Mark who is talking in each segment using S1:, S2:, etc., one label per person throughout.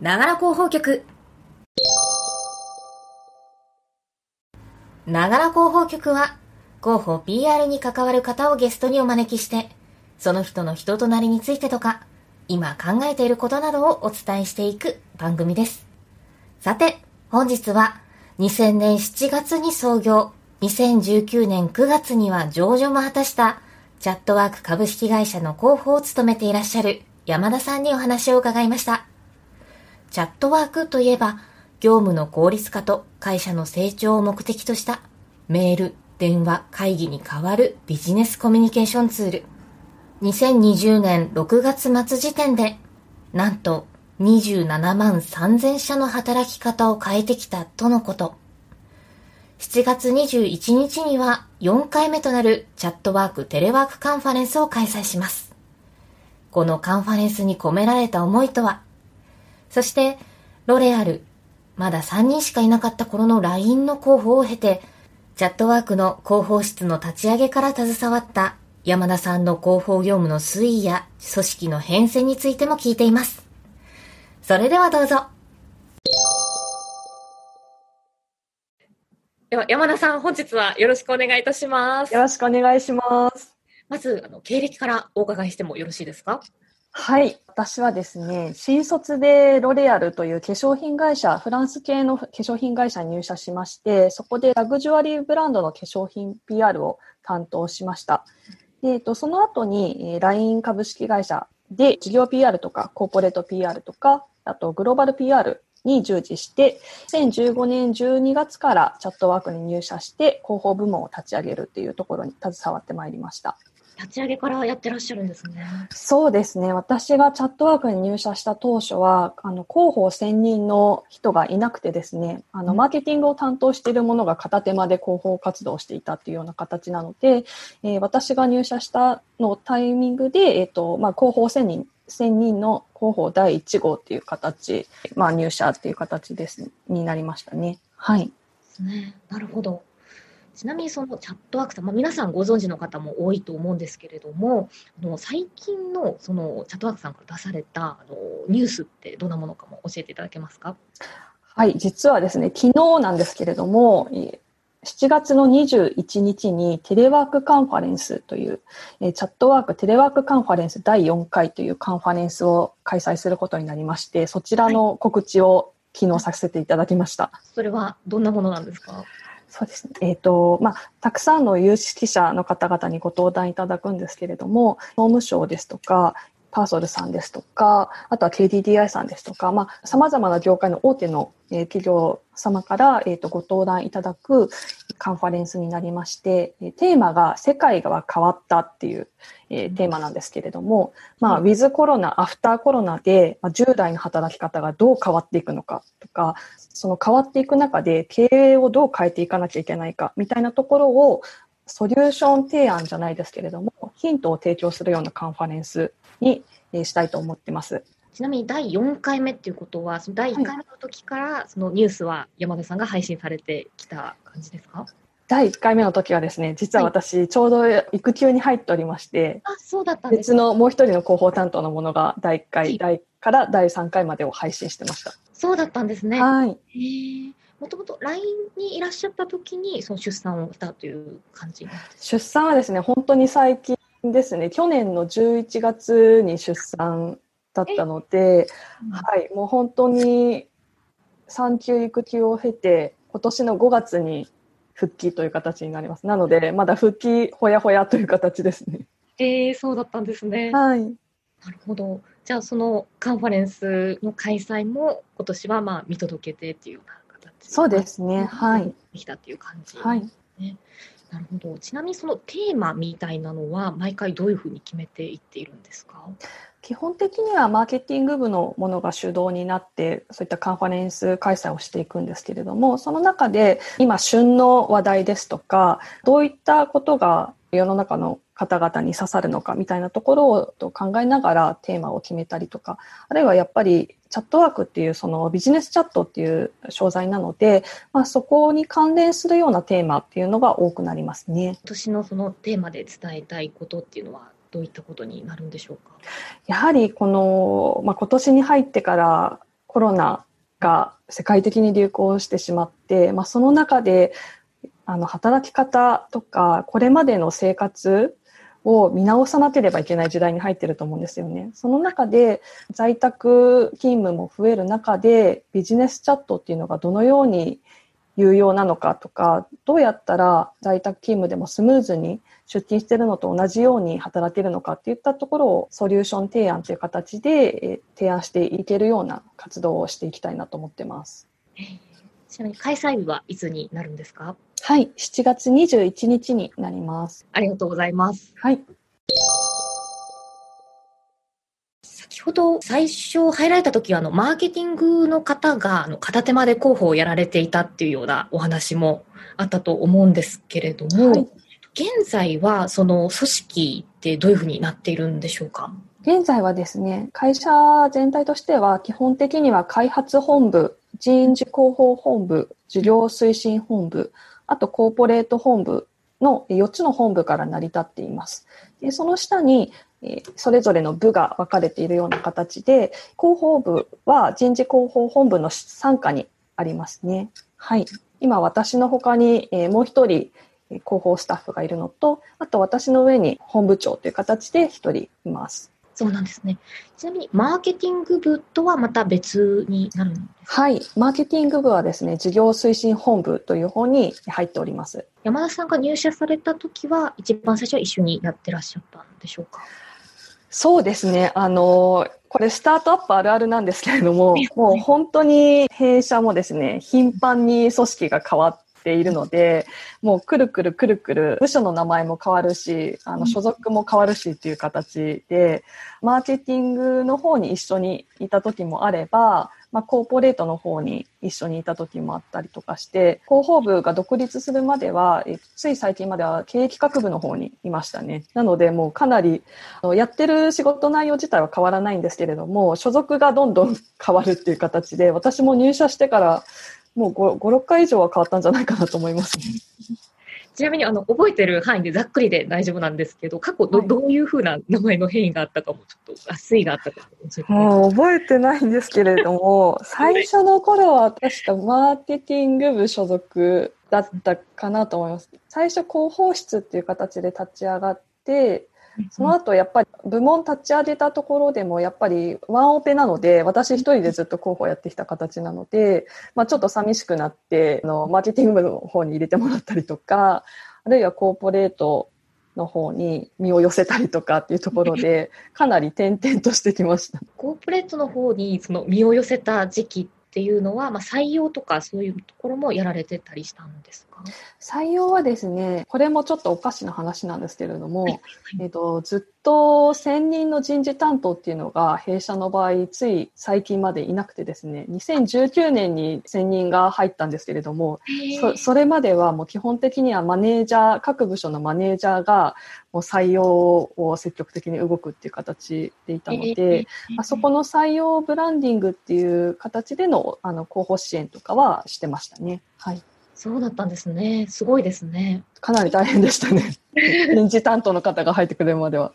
S1: ながら広報局。ながら広報局は、広報 PR に関わる方をゲストにお招きして、その人の人となりについてとか、今考えていることなどをお伝えしていく番組です。さて、本日は、2000年7月に創業、2019年9月には上場も果たした、チャットワーク株式会社の広報を務めていらっしゃる山田さんにお話を伺いました。チャットワークといえば、業務の効率化と会社の成長を目的としたメール、電話、会議に代わるビジネスコミュニケーションツール。2020年6月末時点で、なんと27万3000社の働き方を変えてきたとのこと。7月21日には4回目となるチャットワークテレワークカンファレンスを開催します。このカンファレンスに込められた思いとは？そして、ロレアル、まだ3人しかいなかった頃の LINE の広報を経て、チャットワークの広報室の立ち上げから携わった山田さんの広報業務の推移や組織の変遷についても聞いています。それではどうぞ。では山田さん、本日はよろしくお願いいたします。
S2: よろしくお願いします。
S1: まず、あの経歴からお伺いしてもよろしいですか？
S2: はい。私はですね、新卒でロレアルという化粧品会社、フランス系の化粧品会社に入社しまして、そこでラグジュアリーブランドの化粧品 PR を担当しました。でえっと、その後に、LINE 株式会社で事業 PR とかコーポレート PR とか、あとグローバル PR に従事して、2015年12月からチャットワークに入社して広報部門を立ち上げるっていうところに携わってまいりました。
S1: 立ち上げからやってらっしゃるんですね。
S2: そうですね。私がチャットワークに入社した当初は、あの、広報専任の人がいなくてですね、あの、
S1: うん
S2: マーケティングを担当している者が片手間で広報活動をしていたっていうような形なので、えー私が入社したのタイミングで、えっ、と、まあ、広報専任、専任の広報第1号っていう形、まあ、入社っていう形です、になりましたね。はい。
S1: ね。なるほど。ちなみにそのチャットワークさん、まあ、皆さんご存知の方も多いと思うんですけれども、あの最近のそのチャットワークさんから出されたあのニュースってどんなものかも教えていただけますか？
S2: はい、実はですね、昨日なんですけれども、えー7月の21日にテレワークカンファレンスという、えーチャットワークテレワークカンファレンス第4回というカンファレンスを開催することになりまして、そちらの告知を昨日させていただきました。
S1: それはどんなものなんですか？
S2: そうですね。えっ、と、まあ、たくさんの有識者の方々にご登壇いただくんですけれども、総務省ですとか、パーソルさんですとか、あとは KDDI さんですとか、まあ、様々な業界の大手の、えー企業様から、えー、とご登壇いただくカンファレンスになりまして、えーテーマが世界が変わったっていう、えーテーマなんですけれども、まあ、
S1: うん
S2: ウィズコロナ、アフターコロナで、まあ、従来の働き方がどう変わっていくのかとか、その変わっていく中で経営をどう変えていかなきゃいけないかみたいなところをソリューション提案じゃないですけれども、ヒントを提供するようなカンファレンスにえーしたいと思ってます。
S1: ちなみに第4回目っていうことは、その第1回目の時からそのニュースは山田さんが配信されてきた感じですか？
S2: 第1回目の時はですね、実は私、ちょうど育休に入っておりまして、
S1: あ、そうだったん
S2: 別のもう一人の広報担当のものが第1
S1: はい
S2: 回、第から第3回までを配信してました。
S1: そうだったんですね。
S2: はい。
S1: へえ。もともと LINE にいらっしゃった時にその出産をしたという感じ
S2: 出産はですね、本当に最近ですね、去年の11月に出産だったので、はい、もう本当に産休育休を経て、今年の5月に復帰という形になります。なので、まだ復帰ほやほやという形ですね。
S1: えー、そうだったんですね。
S2: はい。
S1: なるほど。じゃあ、そのカンファレンスの開催も今年はまあ見届けてっていうような形
S2: そうですね。はい。
S1: できたっていう感じ、
S2: はい。
S1: なるほど。ちなみにそのテーマみたいなのは毎回どういうふうに決めていっているんですか？
S2: 基本的にはマーケティング部のものが主導になってそういったカンファレンス開催をしていくんですけれどもその中で今旬の話題ですとかどういったことが世の中の方々に刺さるのかみたいなところを考えながらテーマを決めたりとかあるいはやっぱりチャットワークっていうそのビジネスチャットっていう商材なので、まあ、そこに関連するようなテーマっていうのが多くなりますね。
S1: 今年のそのテーマで伝えたいことっていうのはどういったことになるんでしょうか？
S2: やはりこの、まあ、今年に入ってからココロナが世界的に流行してしまって、まあ、その中であの働き方とかこれまでの生活を見直さなければいけない時代に入ってると思うんですよね。その中で在宅勤務も増える中でビジネスチャットっていうのがどのように有用なのかとか、どうやったら在宅勤務でもスムーズに出勤してるのと同じように働けるのかっていったところをソリューション提案という形で提案していけるような活動をしていきたいなと思ってます。
S1: ちなみに開催日はいつになるんですか？
S2: はい、7月21日になります。
S1: ありがとうございます。
S2: はい。
S1: 先ほど最初入られた時はあのマーケティングの方があの片手間で広報をやられていたっていうようなお話もあったと思うんですけれども、はい、現在はその組織ってどういうふうになっているんでしょうか？
S2: 現在はですね、会社全体としては基本的には開発本部、人事広報本部、事業推進本部、あとコーポレート本部の4つの本部から成り立っています。でその下に、それぞれの部が分かれているような形で、広報部は人事広報本部の傘下にありますね。はい。今私の他に、もう一人広報スタッフがいるのと、あと私の上に本部長という形で一人います。
S1: そうなんですね。ちなみに、マーケティング部とはまた別になるんです
S2: か？はい。マーケティング部はですね、事業推進本部という方に入っております。
S1: 山田さんが入社された時は、一番最初は一緒にやってらっしゃったんでしょうか？
S2: そうですね。あの、これスタートアップあるあるなんですけれども、もう本当に弊社もですね、頻繁に組織が変わっているので、もうくるくるくるくる、部署の名前も変わるし、あの、所属も変わるしっていう形で、マーケティングの方に一緒にいた時もあれば、まあ、コーポレートの方に一緒にいた時もあったりとかして、広報部が独立するまでは、えつい最近までは経営企画部の方にいましたね。なので、もうかなり、やってる仕事内容自体は変わらないんですけれども、所属がどんどん変わるっていう形で、私も入社してからもう5、5 6回以上は変わったんじゃないかなと思います、ね。
S1: ちなみにあの覚えてる範囲でざっくりで大丈夫なんですけど、過去どはい、どういうふうな名前の変異があったかも、ちょっと、あ、推移があったか
S2: もう覚えてないんですけれども、最初の頃は確かマーケティング部所属だったかなと思います。最初広報室っていう形で立ち上がって、その後やっぱり部門立ち上げたところでもやっぱりワンオペなので私一人でずっと候補やってきた形なので、まあ、ちょっと寂しくなってあのマーケティング部の方に入れてもらったりとかあるいはコーポレートの方に身を寄せたりとかっていうところでかなり転々としてきました。
S1: コーポレートの方にその身を寄せた時期っていうのは、まあ、採用とかそういうところもやられてたりしたんですか？
S2: 採用はですね、これもちょっとおかしな話なんですけれども、はいはい、えっと、ずっと専任の人事担当っていうのが弊社の場合、つい最近までいなくてですね、2019年に専任が入ったんですけれども、そそれまではもう基本的にはマネージャー、各部署のマネージャーがもう採用を積極的に動くっていう形でいたので、あそこの採用ブランディングっていう形でのあの広報支援とかはしてましたね。はい。
S1: そうだったんですね。すごいですね。
S2: かなり大変でしたね。人事担当の方が入ってくれるまでは。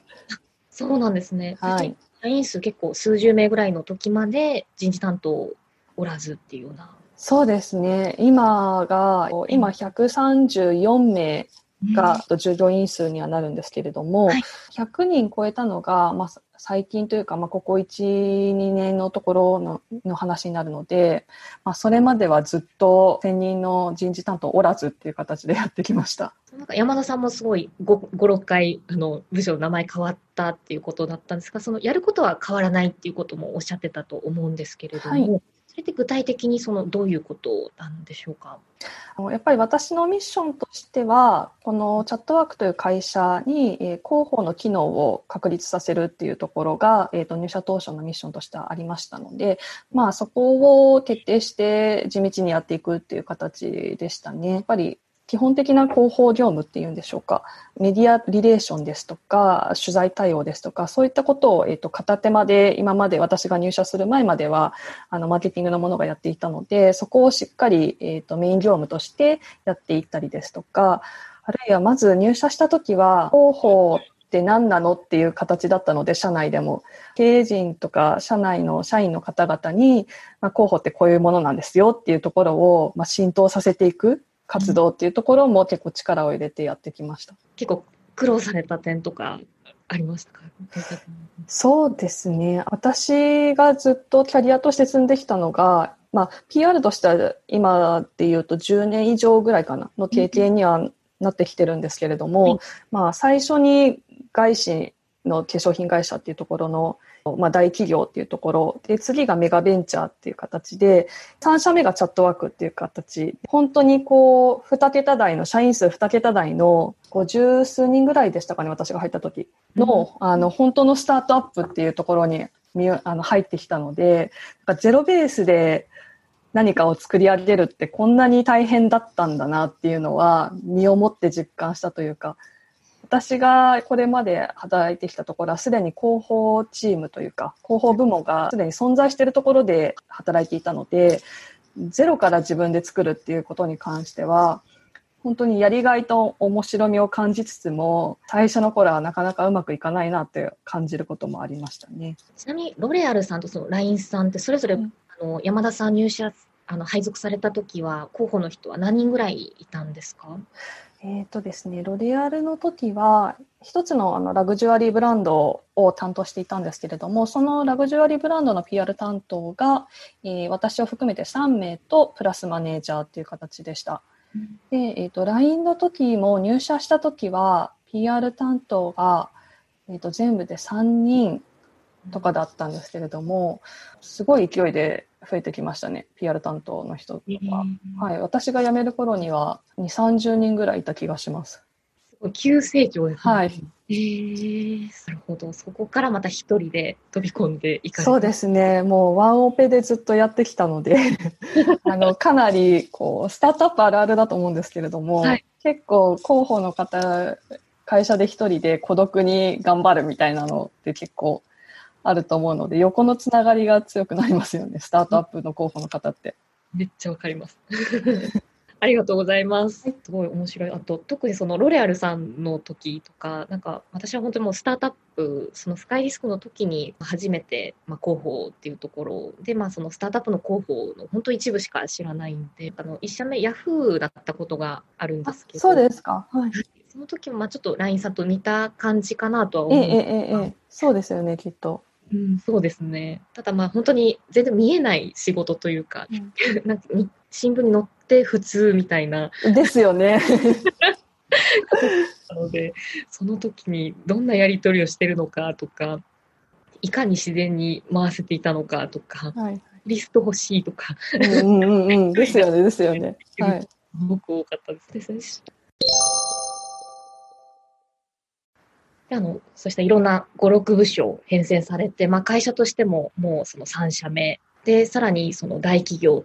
S1: そうなんですね。はい。社員数結構数十名ぐらいの時まで人事担当おらずっていうような。
S2: そうですね。今が、今134名が従業員数にはなるんですけれども、はい、100人超えたのが、まあ、最近というか、まあ、ここ1、2年のところのの話になるので、まあ、それまではずっと専任の人事担当おらずっていう形でやってきました。
S1: なんか山田さんもすごい5、5 6回あの部署の名前変わったっていうことだったんですが、そのやることは変わらないっていうこともおっしゃってたと思うんですけれども、はいそれって具体的にそのどういうことなんでしょうか？
S2: やっぱり私のミッションとしては、このチャットワークという会社に、え広報の機能を確立させるっていうところが、えー、と入社当初のミッションとしてはありましたので、まあそこを徹底して地道にやっていくっていう形でしたね。やっぱり基本的な広報業務っていうんでしょうか。メディアリレーションですとか、取材対応ですとか、そういったことを、えっ、と、片手間で、今まで私が入社する前までは、あの、マーケティングのものがやっていたので、そこをしっかり、えっ、と、メイン業務としてやっていったりですとか、あるいはまず入社した時は、広報って何なのっていう形だったので、社内でも。経営陣とか社内の社員の方々に、まあ、広報ってこういうものなんですよっていうところを、まあ、浸透させていく活動っていうところも結構力を入れてやってきました。
S1: 結構苦労された点とかありましたか？
S2: そうですね。私がずっとキャリアとして積んできたのが、まあ、PR としては今で言うと10年以上ぐらいかなの経験にはなってきてるんですけれども、まあ、最初に外資の化粧品会社っていうところの、まあ、大企業っていうところ。で次がメガベンチャーっていう形で3社目がチャットワークっていう形。本当にこう2桁台の社員数2桁台の50数人ぐらいでしたかね私が入った時。の,、あの本当のスタートアップっていうところにあの入ってきたのでゼロベースで何かを作り上げるってこんなに大変だったんだなっていうのは身をもって実感したというか私がこれまで働いてきたところはすでに広報チームというか広報部門がすでに存在しているところで働いていたのでゼロから自分で作るっていうことに関しては本当にやりがいと面白みを感じつつも最初の頃はなかなかうまくいかないなって感じることもありましたね。
S1: ちなみにロレアルさんとその LINE さんってそれぞれ、うん。あの山田さん入社あの配属された時は候補の人は何人ぐらいいたんですか？
S2: えっ、とですね、ロレアルの時は、一つのあのラグジュアリーブランドを担当していたんですけれども、そのラグジュアリーブランドの PR 担当が、えー、私を含めて3名とプラスマネージャーっていう形でした。うん、で、えっ、ー、と、LINE の時も入社した時は、PR 担当が、えっ、と、全部で3人とかだったんですけれども、すごい勢いで増えてきましたね、PR 担当の人は。はい、私が辞める頃には2、30人ぐらいいた気がします。
S1: 急成長です
S2: ね。はい。
S1: えー、なるほど。そこからまた一人で飛び込んでいか
S2: れそうですね。もうワンオペでずっとやってきたので あの、かなり、こう、スタートアップあるあるだと思うんですけれども、はい、結構広報の方、会社で一人で孤独に頑張るみたいなのって結構あると思うので、横のつながりが強くなりますよね、スタートアップの候補の方って。
S1: めっちゃわかります。ありがとうございます。すごい面白い。あと、特にそのロレアルさんの時とか、なんか私は本当にもうスタートアップ、その深いリスクの時に初めて、まあ、広報っていうところで、まあそのスタートアップの広報の本当一部しか知らないんで、あの、一社目ヤフーだったことがあるんですけど。
S2: そうですか。はい。
S1: その時もまあちょっと LINE さんと似た感じかなとは思うんです
S2: ええええ、そうですよね、きっと。
S1: うん、そうですね。ただまあ本当に全然見えない仕事というか、うん、なんか新聞に載って普通みたいな。
S2: ですよね。
S1: なので、その時にどんなやり取りをしてるのかとか、いかに自然に回せていたのかとか、はい、リスト欲しいとか。
S2: うんうんうん、ですよね、ですよね。はい。す
S1: ごく多かったですね。あの、そうしたいろんな5、6部署編成されて、まあ会社としてももうその3社目で、さらにその大企業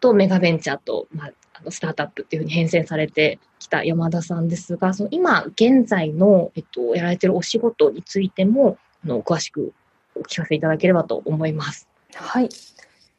S1: とメガベンチャーと、まあ、あのスタートアップっていうふうに編成されてきた山田さんですが、その今現在の、えっと、やられてるお仕事についても、あの、詳しくお聞かせいただければと思います。
S2: はい。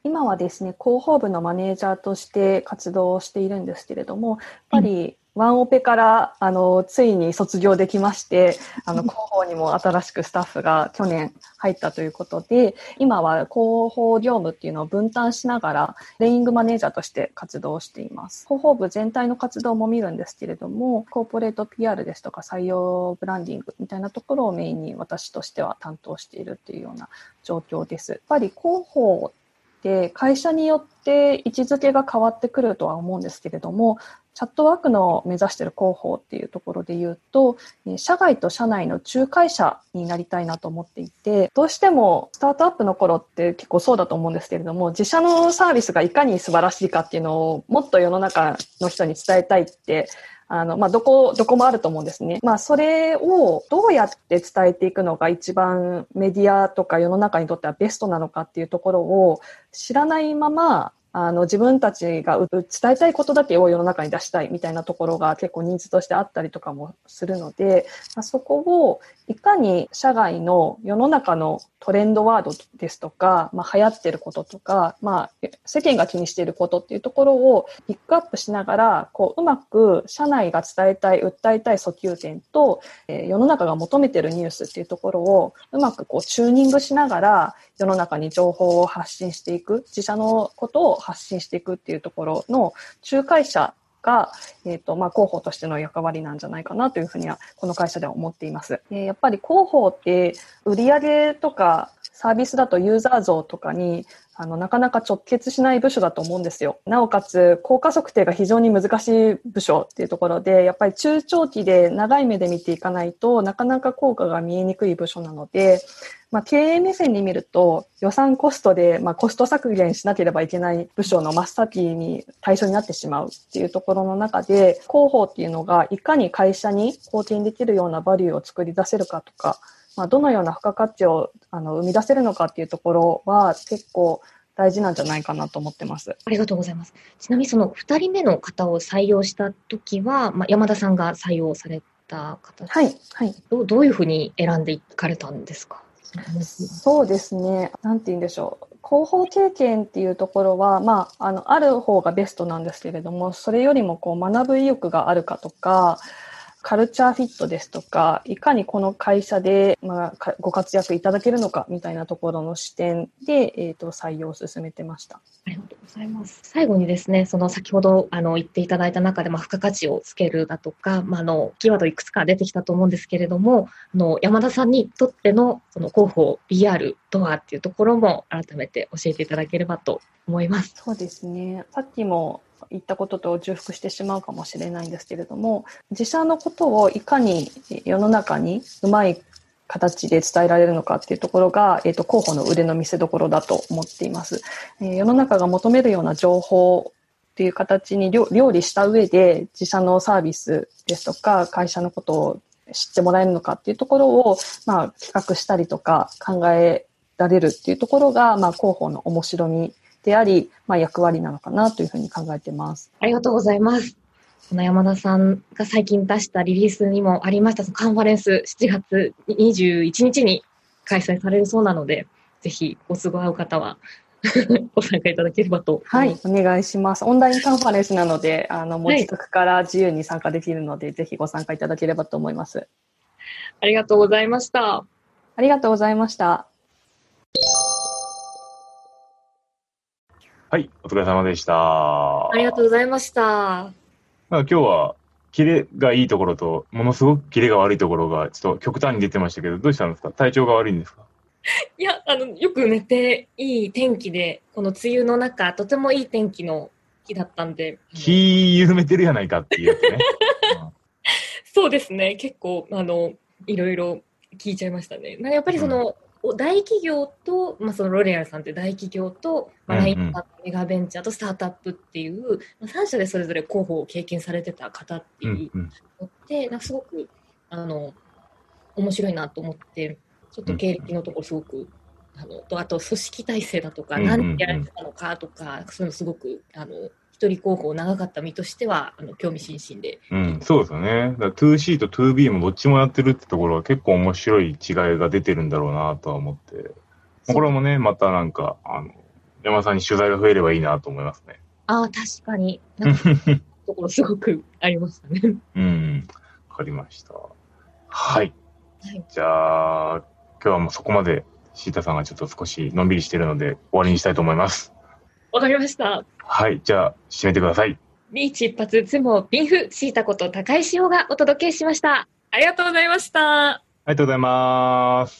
S2: 今はですね、広報部のマネージャーとして活動しているんですけれども、やっぱりワンオペからあのついに卒業できまして あの広報にも新しくスタッフが去年入ったということで今は広報業務っていうのを分担しながらレイングマネージャーとして活動しています。広報部全体の活動も見るんですけれどもコーポレート PR ですとか採用ブランディングみたいなところをメインに私としては担当しているっていうような状況です。やっぱり広報って会社によって位置づけが変わってくるとは思うんですけれどもチャットワークの目指している広報っていうところで言うと、社外と社内の仲介者になりたいなと思っていて、どうしてもスタートアップの頃って結構そうだと思うんですけれども、自社のサービスがいかに素晴らしいかっていうのをもっと世の中の人に伝えたいってあの、まあ、どこ、どこもあると思うんですね。まあ、それをどうやって伝えていくのが一番メディアとか世の中にとってはベストなのかっていうところを知らないまま、あの自分たちが伝えたいことだけを世の中に出したいみたいなところが結構ニーズとしてあったりとかもするので、まあ、そこをいかに社外の世の中のトレンドワードですとか、まあ、流行ってることとか、まあ、世間が気にしていることっていうところをピックアップしながら、こう、うまく社内が伝えたい、訴えたい訴求点と、えー、世の中が求めてるニュースっていうところを、うまくこう、チューニングしながら、世の中に情報を発信していく、自社のことを発信していくっていうところの仲介者が、えっ、ー、と、まあ、広報としての役割なんじゃないかなというふうには、この会社では思っています。え、やっぱり広報って、売上とかサービスだとユーザー像とかにあの、なかなか直結しない部署だと思うんですよ。なおかつ、効果測定が非常に難しい部署っていうところで、やっぱり中長期で長い目で見ていかないとなかなか効果が見えにくい部署なので、まあ、経営目線に見ると予算コストで、まあ、コスト削減しなければいけない部署の真っ先に対象になってしまうっていうところの中で、広報っていうのがいかに会社に貢献できるようなバリューを作り出せるかとか、まあ、どのような付加価値をあの生み出せるのかっていうところは結構大事なんじゃないかなと思ってます。
S1: ありがとうございます。ちなみにその2人目の方を採用した時は、まあ、山田さんが採用された方
S2: はい、はい。
S1: どどういうふうに選んでいかれたんですか？
S2: そうですね。なんて言うんでしょう。広報経験っていうところは、まあ、あの、ある方がベストなんですけれども、それよりもこう学ぶ意欲があるかとか、カルチャーフィットですとか、いかにこの会社で、まあ、ご活躍いただけるのかみたいなところの視点で、えーと、採用を進めてました。
S1: ありがとうございます。最後にですね、その先ほどあの言っていただいた中で、まあ、付加価値をつけるだとか、まあ、あのキーワードいくつか出てきたと思うんですけれども、あの山田さんにとってのその広報 PR とはっていうところも改めて教えていただければと思います。
S2: そうですね。さっきも言ったことと重複してしまうかもしれないんですけれども自社のことをいかに世の中にうまい形で伝えられるのかっていうところが、えっ、ー、と、候補の腕の見せ所だと思っています。えー、世の中が求めるような情報っていう形に料理した上で自社のサービスですとか会社のことを知ってもらえるのかっていうところを、まあ、企画したりとか考えられるっていうところが、まあ、広報の面白みであり、まあ、役割なのかなというふうに考えてます。
S1: ありがとうございます。この山田さんが最近出したリリースにもありました、そのカンファレンス7月21日に開催されるそうなので、ぜひご都合合う方は ご参加いただければと。
S2: はい、お願いします。オンラインカンファレンスなので、あの、もう自宅から自由に参加できるので、はい、ぜひご参加いただければと思います。
S1: ありがとうございました。
S2: ありがとうございました。
S3: はい、お疲れ様でした。
S1: ありがとうございました。
S3: まあ、今日は、キレがいいところと、ものすごくキレが悪いところが、ちょっと極端に出てましたけど、どうしたんですか？体調が悪いんですか？
S1: いや、あの、よく寝て、いい天気で、この梅雨の中、とてもいい天気の日だったんで。
S3: 気緩めてるやないかっていうね。
S1: そうですね、結構、あの、いろいろ聞いちゃいましたね。やっぱりその、うん大企業と、まあ、そのロレアルさんって大企業と、まあ、ラインパメガベンチャーとスタートアップっていう、まあ、3社でそれぞれ候補を経験されてた方っていうのって、なんかすごくあの面白いなと思ってちょっと経歴のところすごく、あのとあと組織体制だとか、何でやられてたのかとかそういうのすごくあの一人候補長かった身としては、あの興味津々で。
S3: うん、そうですよね。だ 2C と 2B もどっちもやってるってところは結構面白い違いが出てるんだろうなとは思って、これもね、またなんか、あの、山さんに取材が増えればいいなと思いますね。
S1: ああ、確かに。なんかところすごくありましたね。
S3: うん、わかりました。はい。はい、じゃあ、今日はもうそこまで、シータさんがちょっと少しのんびりしてるので、終わりにしたいと思います。
S1: わかりました。
S3: はい、じゃあ、締めてください。
S1: リーチ一発、つもビンフ、シータこと高石洋がお届けしました。ありがとうございました。
S3: ありがとうございます。